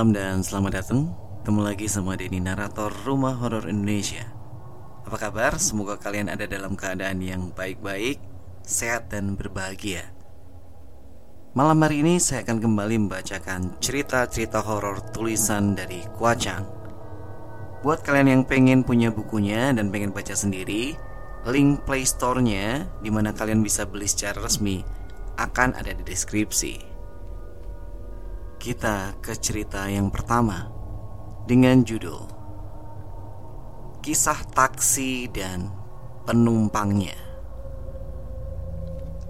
Malam dan selamat datang. Ketemu lagi sama Denny Narator Rumah Horor Indonesia. Apa kabar? Semoga kalian ada dalam keadaan yang baik-baik Sehat dan berbahagia. Malam hari ini saya akan kembali membacakan cerita-cerita horor tulisan dari Kuacang Buat kalian yang pengen punya bukunya dan pengen baca sendiri Link playstore-nya Di mana kalian bisa beli secara resmi Akan ada di deskripsi kita ke cerita yang pertama dengan judul Kisah Taksi dan Penumpangnya.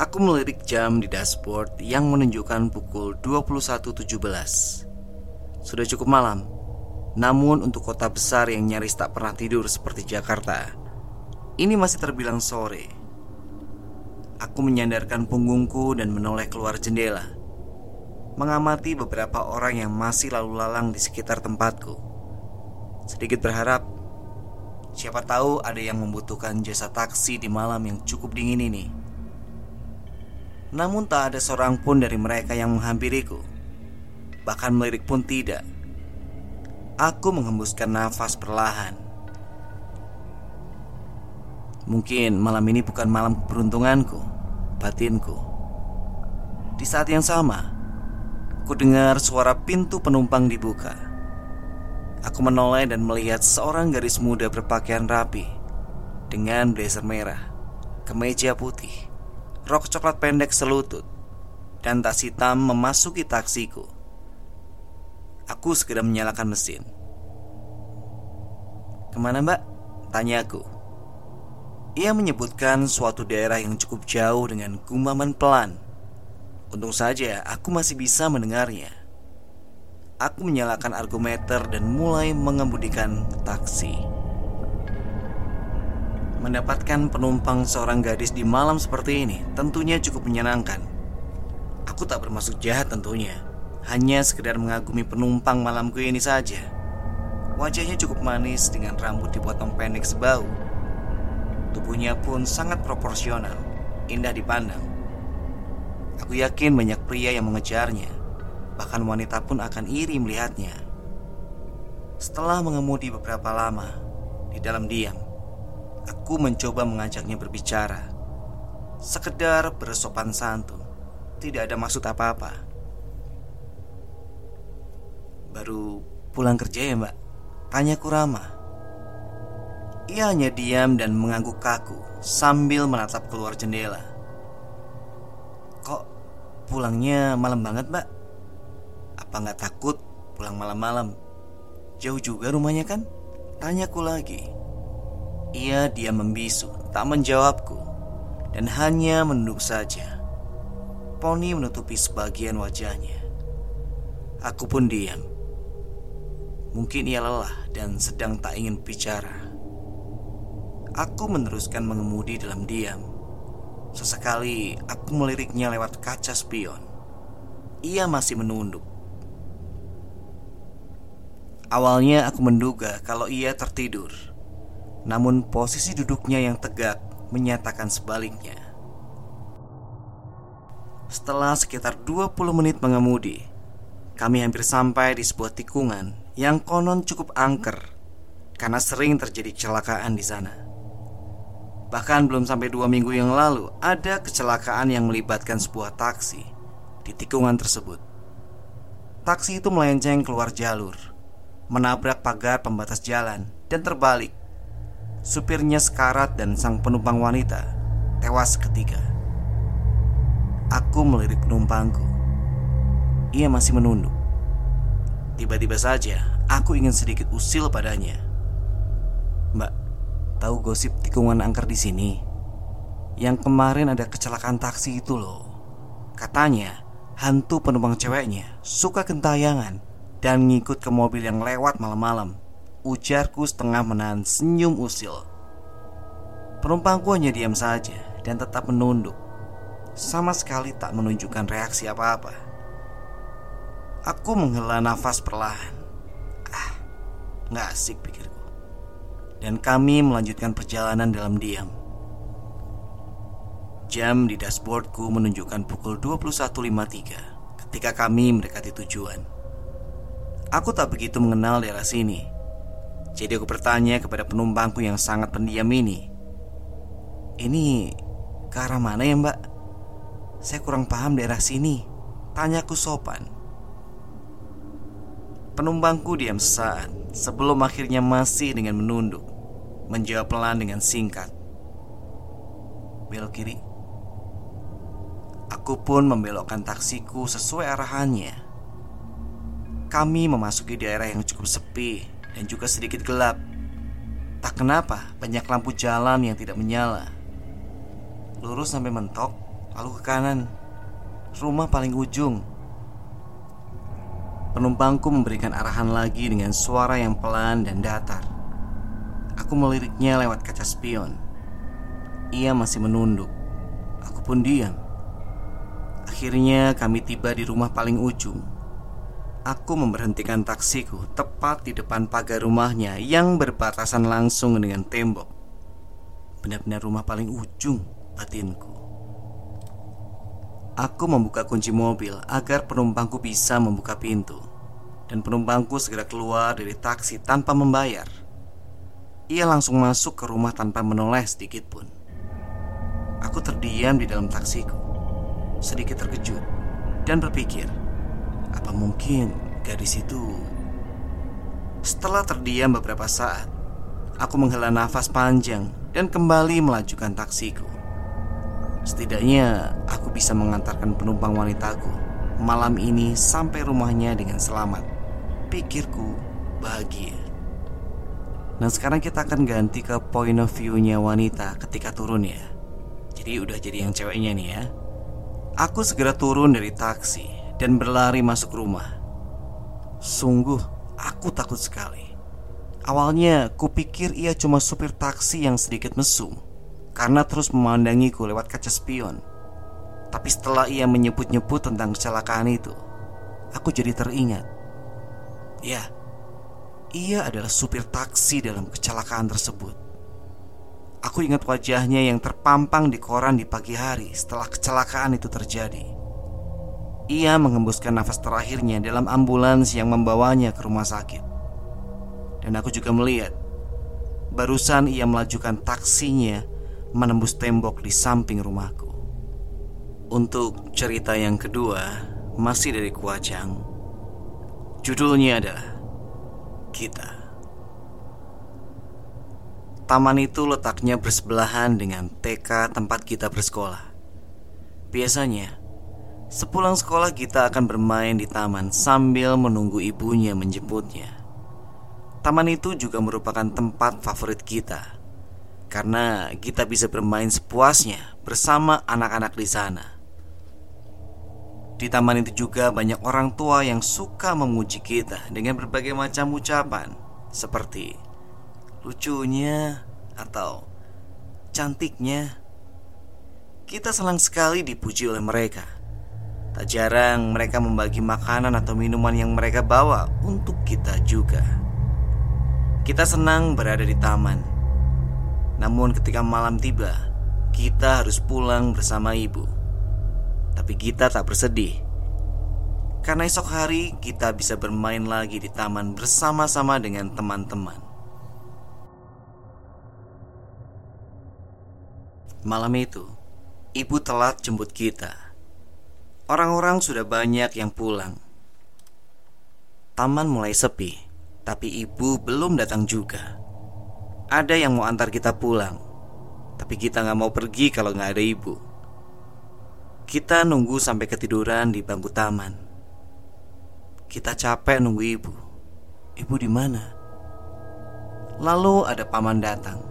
Aku melirik jam di dashboard yang menunjukkan pukul 21.17. Sudah cukup malam. Namun untuk kota besar yang nyaris tak pernah tidur seperti Jakarta, ini masih terbilang sore. Aku menyandarkan punggungku dan menoleh keluar jendela mengamati beberapa orang yang masih lalu lalang di sekitar tempatku. Sedikit berharap, siapa tahu ada yang membutuhkan jasa taksi di malam yang cukup dingin ini. Namun tak ada seorang pun dari mereka yang menghampiriku. Bahkan melirik pun tidak. Aku menghembuskan nafas perlahan. Mungkin malam ini bukan malam keberuntunganku, batinku. Di saat yang sama, Aku dengar suara pintu penumpang dibuka. Aku menoleh dan melihat seorang gadis muda berpakaian rapi dengan blazer merah, kemeja putih, rok coklat pendek selutut, dan tas hitam memasuki taksiku. Aku segera menyalakan mesin. Ke mana mbak? Tanyaku. Ia menyebutkan suatu daerah yang cukup jauh dengan gumaman pelan Untung saja aku masih bisa mendengarnya. Aku menyalakan argometer dan mulai mengemudikan taksi. Mendapatkan penumpang seorang gadis di malam seperti ini tentunya cukup menyenangkan. Aku tak bermaksud jahat tentunya, hanya sekedar mengagumi penumpang malamku ini saja. Wajahnya cukup manis dengan rambut dipotong pendek sebau. Tubuhnya pun sangat proporsional, indah dipandang. Aku yakin banyak pria yang mengejarnya. Bahkan wanita pun akan iri melihatnya. Setelah mengemudi beberapa lama di dalam diam, aku mencoba mengajaknya berbicara. Sekedar bersopan santun, tidak ada maksud apa-apa. Baru pulang kerja ya mbak? Tanya Kurama. Ia hanya diam dan mengangguk kaku sambil menatap keluar jendela. Kok pulangnya malam banget mbak? Apa nggak takut pulang malam-malam? Jauh juga rumahnya kan? Tanyaku lagi Ia dia membisu, tak menjawabku Dan hanya menunduk saja Poni menutupi sebagian wajahnya Aku pun diam Mungkin ia lelah dan sedang tak ingin bicara Aku meneruskan mengemudi dalam diam Sesekali aku meliriknya lewat kaca spion. Ia masih menunduk. Awalnya aku menduga kalau ia tertidur. Namun posisi duduknya yang tegak menyatakan sebaliknya. Setelah sekitar 20 menit mengemudi, kami hampir sampai di sebuah tikungan yang konon cukup angker karena sering terjadi kecelakaan di sana. Bahkan belum sampai dua minggu yang lalu Ada kecelakaan yang melibatkan sebuah taksi Di tikungan tersebut. Taksi itu melenceng keluar jalur Menabrak pagar pembatas jalan Dan terbalik. Supirnya sekarat dan sang penumpang wanita Tewas ketiga. Aku melirik penumpangku. Ia masih menunduk. Tiba-tiba saja Aku ingin sedikit usil padanya Tahu gosip tikungan angker di sini? Yang kemarin ada kecelakaan taksi itu loh. Katanya, hantu penumpang ceweknya suka kentayangan dan ngikut ke mobil yang lewat malam-malam. Ujarku setengah menahan senyum usil. Penumpangku hanya diam saja dan tetap menunduk. Sama sekali tak menunjukkan reaksi apa-apa. Aku menghela nafas perlahan. Ah, nggak asik pikirku dan kami melanjutkan perjalanan dalam diam. Jam di dashboardku menunjukkan pukul 21.53 ketika kami mendekati tujuan. Aku tak begitu mengenal daerah sini. Jadi aku bertanya kepada penumpangku yang sangat pendiam ini. Ini ke arah mana ya mbak? Saya kurang paham daerah sini. Tanyaku sopan. Penumpangku diam sesaat sebelum akhirnya masih dengan menunduk. Menjawab pelan dengan singkat. Belok kiri. Aku pun membelokkan taksiku sesuai arahannya. Kami memasuki daerah yang cukup sepi dan juga sedikit gelap. Tak kenapa, banyak lampu jalan yang tidak menyala. Lurus sampai mentok, lalu ke kanan. Rumah paling ujung. Penumpangku memberikan arahan lagi dengan suara yang pelan dan datar. Aku meliriknya lewat kaca spion. Ia masih menunduk. Aku pun diam. Akhirnya kami tiba di rumah paling ujung Aku memberhentikan taksiku tepat di depan pagar rumahnya yang berbatasan langsung dengan tembok. Benar-benar rumah paling ujung batinku. Aku membuka kunci mobil agar penumpangku bisa membuka pintu. Dan penumpangku segera keluar dari taksi tanpa membayar. Ia langsung masuk ke rumah tanpa menoleh sedikit pun. Aku terdiam di dalam taksiku, sedikit terkejut dan berpikir, apa mungkin gadis itu Setelah terdiam beberapa saat Aku menghela nafas panjang Dan kembali melajukan taksiku. Setidaknya aku bisa mengantarkan penumpang wanitaku Malam ini sampai rumahnya dengan selamat. Pikirku bahagia Nah sekarang kita akan ganti ke point of view-nya wanita ketika turun ya Jadi udah jadi yang ceweknya nih ya Aku segera turun dari taksi dan berlari masuk rumah. Sungguh, aku takut sekali. Awalnya, kupikir ia cuma supir taksi yang sedikit mesum karena terus memandangiku lewat kaca spion. Tapi setelah ia menyebut-nyebut tentang kecelakaan itu, aku jadi teringat. Ya, ia adalah supir taksi dalam kecelakaan tersebut. Aku ingat wajahnya yang terpampang di koran di pagi hari setelah kecelakaan itu terjadi. Ia mengembuskan nafas terakhirnya dalam ambulans yang membawanya ke rumah sakit. Dan aku juga melihat barusan ia melajukan taksinya menembus tembok di samping rumahku. Untuk cerita yang kedua, masih dari Kuajang. Judulnya adalah Kita. Taman itu letaknya bersebelahan dengan TK tempat kita bersekolah. Biasanya, Sepulang sekolah kita akan bermain di taman sambil menunggu ibunya menjemputnya. Taman itu juga merupakan tempat favorit kita karena kita bisa bermain sepuasnya bersama anak-anak di sana. Di taman itu juga banyak orang tua yang suka memuji kita dengan berbagai macam ucapan seperti lucunya atau cantiknya. Kita senang sekali dipuji oleh mereka. Tak jarang mereka membagi makanan atau minuman yang mereka bawa untuk kita juga. Kita senang berada di taman. Namun ketika malam tiba, kita harus pulang bersama ibu. Tapi kita tak bersedih. Karena esok hari kita bisa bermain lagi di taman bersama-sama dengan teman-teman. Malam itu, ibu telat jemput kita Orang-orang sudah banyak yang pulang. Taman mulai sepi, tapi ibu belum datang juga. Ada yang mau antar kita pulang, tapi kita nggak mau pergi kalau nggak ada ibu. Kita nunggu sampai ketiduran di bangku taman. Kita capek nunggu ibu. Ibu di mana? Lalu ada paman datang.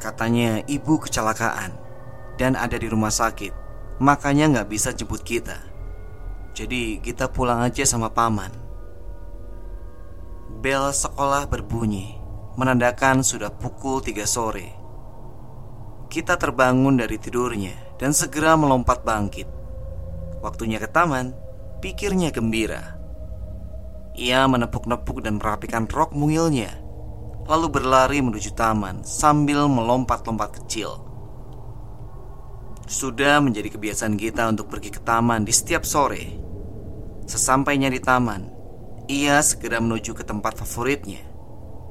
Katanya ibu kecelakaan dan ada di rumah sakit Makanya nggak bisa jemput kita Jadi kita pulang aja sama paman Bel sekolah berbunyi Menandakan sudah pukul 3 sore Kita terbangun dari tidurnya Dan segera melompat bangkit Waktunya ke taman Pikirnya gembira Ia menepuk-nepuk dan merapikan rok mungilnya Lalu berlari menuju taman Sambil melompat-lompat kecil sudah menjadi kebiasaan kita untuk pergi ke taman di setiap sore. Sesampainya di taman, Ia segera menuju ke tempat favoritnya.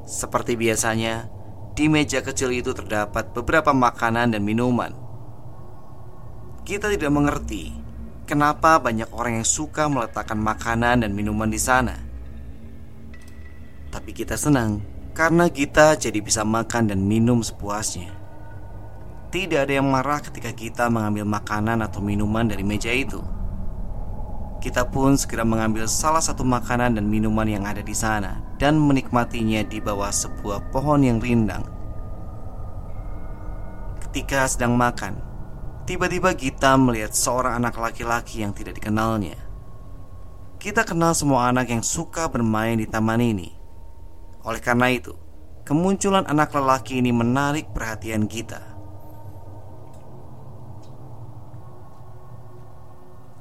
Seperti biasanya, di meja kecil itu terdapat beberapa makanan dan minuman. Kita tidak mengerti kenapa banyak orang yang suka meletakkan makanan dan minuman di sana. Tapi kita senang karena kita jadi bisa makan dan minum sepuasnya. Tidak ada yang marah ketika kita mengambil makanan atau minuman dari meja itu. Kita pun segera mengambil salah satu makanan dan minuman yang ada di sana dan menikmatinya di bawah sebuah pohon yang rindang. Ketika sedang makan, tiba-tiba kita melihat seorang anak laki-laki yang tidak dikenalnya. Kita kenal semua anak yang suka bermain di taman ini. Oleh karena itu, kemunculan anak lelaki ini menarik perhatian kita.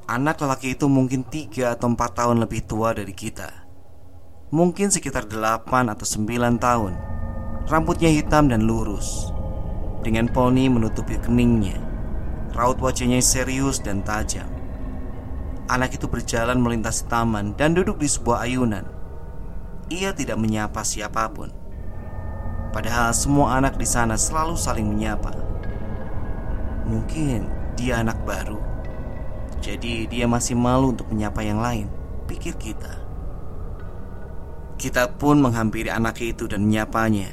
Anak lelaki itu mungkin tiga atau empat tahun lebih tua dari kita Mungkin sekitar delapan atau sembilan tahun Rambutnya hitam dan lurus Dengan poni menutupi keningnya Raut wajahnya serius dan tajam. Anak itu berjalan melintasi taman dan duduk di sebuah ayunan. Ia tidak menyapa siapa pun. Padahal semua anak di sana selalu saling menyapa. Mungkin dia anak baru. Jadi dia masih malu untuk menyapa yang lain Pikir kita. Kita pun menghampiri anak itu dan menyapanya.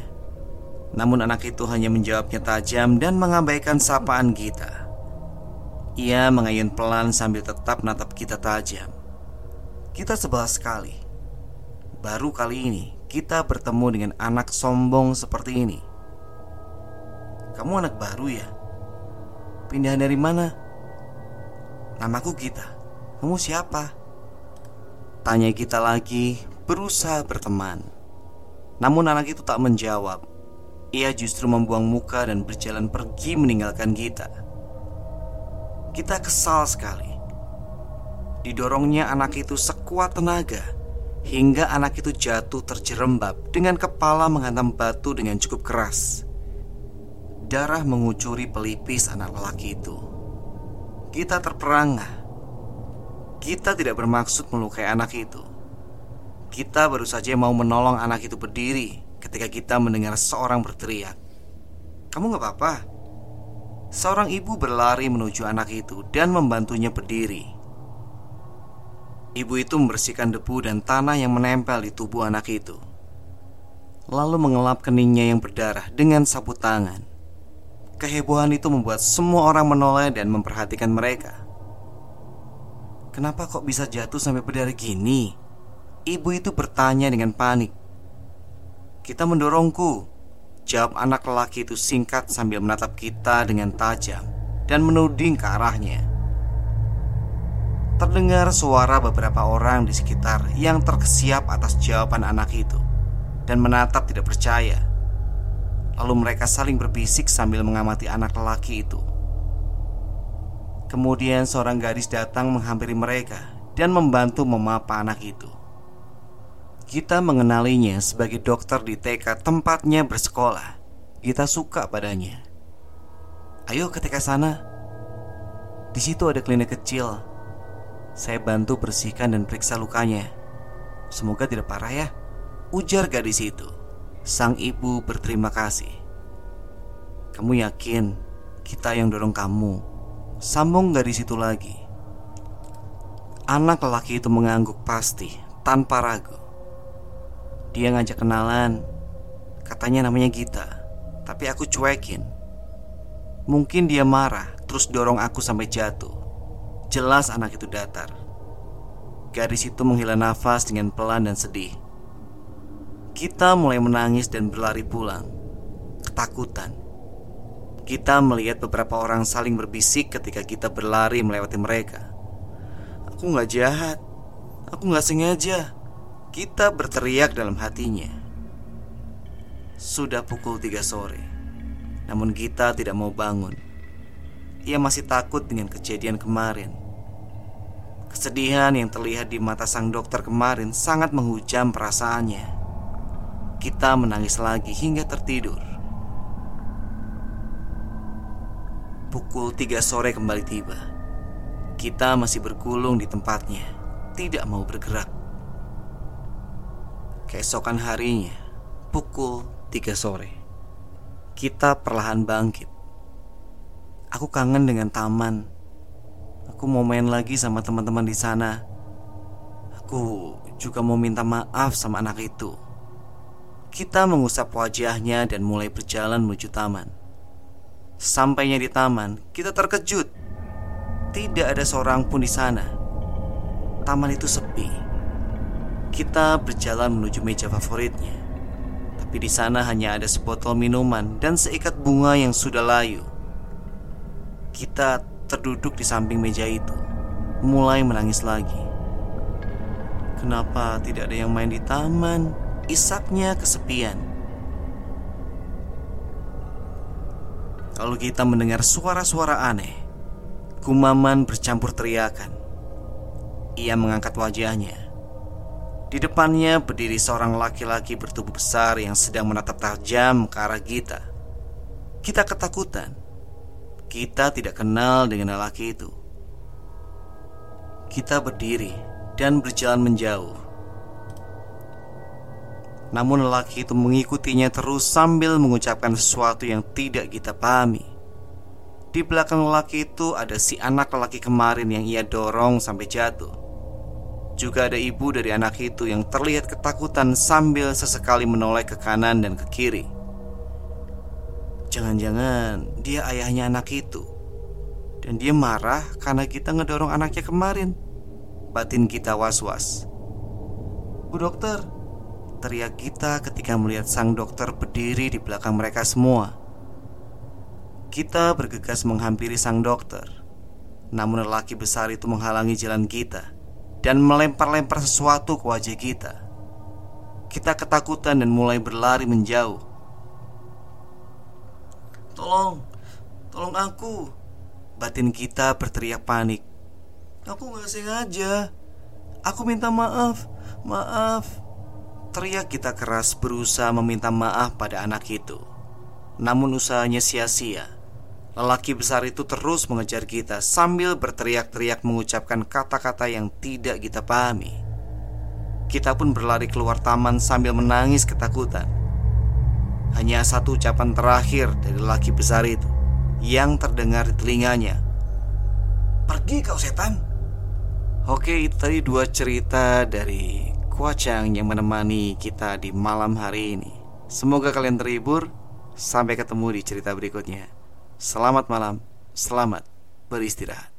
Namun anak itu hanya menjawabnya tajam dan mengabaikan sapaan kita Ia mengayun pelan sambil tetap natap kita tajam. Kita sebel sekali Baru kali ini kita bertemu dengan anak sombong seperti ini. Kamu anak baru ya? Pindah dari mana? Namaku Gita. Kamu siapa? Tanya kita lagi Berusaha berteman. Namun anak itu tak menjawab. Ia justru membuang muka dan berjalan pergi meninggalkan kita Kita kesal sekali Didorongnya anak itu sekuat tenaga Hingga anak itu jatuh terjerembab Dengan kepala menghantam batu dengan cukup keras Darah mengucuri pelipis anak lelaki itu kita terperangah. Kita tidak bermaksud melukai anak itu. Kita baru saja mau menolong anak itu berdiri ketika kita mendengar seorang berteriak. Kamu gak apa-apa? Seorang ibu berlari menuju anak itu dan membantunya berdiri. Ibu itu membersihkan debu dan tanah yang menempel di tubuh anak itu. Lalu mengelap keningnya yang berdarah dengan sapu tangan. Kehebohan itu membuat semua orang menoleh dan memperhatikan mereka. Kenapa kok bisa jatuh sampai berdarah gini? Ibu itu bertanya dengan panik. Kita mendorongku. Jawab anak lelaki itu singkat sambil menatap kita dengan tajam dan menuding ke arahnya. Terdengar suara beberapa orang di sekitar yang terkesiap atas jawaban anak itu dan menatap tidak percaya. Lalu mereka saling berbisik sambil mengamati anak lelaki itu. Kemudian seorang gadis datang menghampiri mereka dan membantu memapa anak itu. Kita mengenalinya sebagai dokter di TK tempatnya bersekolah. Kita suka padanya. Ayo ke TK sana. Di situ ada klinik kecil. Saya bantu bersihkan dan periksa lukanya. Semoga tidak parah ya. Ujar gadis itu. Sang ibu berterima kasih. Kamu yakin kita yang dorong kamu? Sambung dari situ lagi. Anak lelaki itu mengangguk pasti, tanpa ragu. Dia ngajak kenalan. Katanya namanya Gita, tapi aku cuekin. Mungkin dia marah, terus dorong aku sampai jatuh. Jelas anak itu datar. Gadis itu menghela nafas dengan pelan dan sedih. Kita mulai menangis dan berlari pulang Ketakutan Kita melihat beberapa orang saling berbisik ketika kita berlari melewati mereka Aku gak jahat Aku gak sengaja Kita berteriak dalam hatinya Sudah pukul 3 sore Namun kita tidak mau bangun Ia masih takut dengan kejadian kemarin Kesedihan yang terlihat di mata sang dokter kemarin sangat menghujam perasaannya. Kita menangis lagi hingga tertidur. Pukul 3 sore kembali tiba. Kita masih bergulung di tempatnya, tidak mau bergerak. Keesokan harinya, pukul 3 sore, kita perlahan bangkit. Aku kangen dengan taman. Aku mau main lagi sama teman-teman di sana. Aku juga mau minta maaf sama anak itu. Kita mengusap wajahnya dan mulai berjalan menuju taman. Sampainya di taman, kita terkejut. Tidak ada seorang pun di sana. Taman itu sepi. Kita berjalan menuju meja favoritnya. Tapi di sana hanya ada sebotol minuman dan seikat bunga yang sudah layu. Kita terduduk di samping meja itu, mulai menangis lagi. Kenapa tidak ada yang main di taman? Isaknya kesepian. Lalu kita mendengar suara-suara aneh. Kumaman bercampur teriakan. Ia mengangkat wajahnya di depannya berdiri seorang laki-laki bertubuh besar yang sedang menatap tajam ke arah kita. Kita ketakutan. Kita tidak kenal dengan lelaki itu. Kita berdiri dan berjalan menjauh. Namun lelaki itu mengikutinya terus sambil mengucapkan sesuatu yang tidak kita pahami. Di belakang lelaki itu ada si anak lelaki kemarin yang ia dorong sampai jatuh. Juga ada ibu dari anak itu yang terlihat ketakutan sambil sesekali menoleh ke kanan dan ke kiri. Jangan-jangan dia ayahnya anak itu. Dan dia marah karena kita ngedorong anaknya kemarin. Batin kita was-was. Bu dokter, teriak kita ketika melihat sang dokter berdiri di belakang mereka semua. Kita bergegas menghampiri sang dokter. Namun lelaki besar itu menghalangi jalan kita dan melempar-lempar sesuatu ke wajah kita. Kita ketakutan dan mulai berlari menjauh. Tolong, tolong aku. Batin kita berteriak panik. Aku gak sengaja. Aku minta maaf, maaf. Teriak kita keras berusaha meminta maaf pada anak itu. Namun usahanya sia-sia. Lelaki besar itu terus mengejar kita sambil berteriak-teriak mengucapkan kata-kata yang tidak kita pahami. Kita pun berlari keluar taman sambil menangis ketakutan. Hanya satu ucapan terakhir dari lelaki besar itu yang terdengar di telinganya. Pergi kau setan. Oke, itu tadi dua cerita dari Kuacang yang menemani kita di malam hari ini. Semoga kalian terhibur. Sampai ketemu di cerita berikutnya. Selamat malam, selamat beristirahat.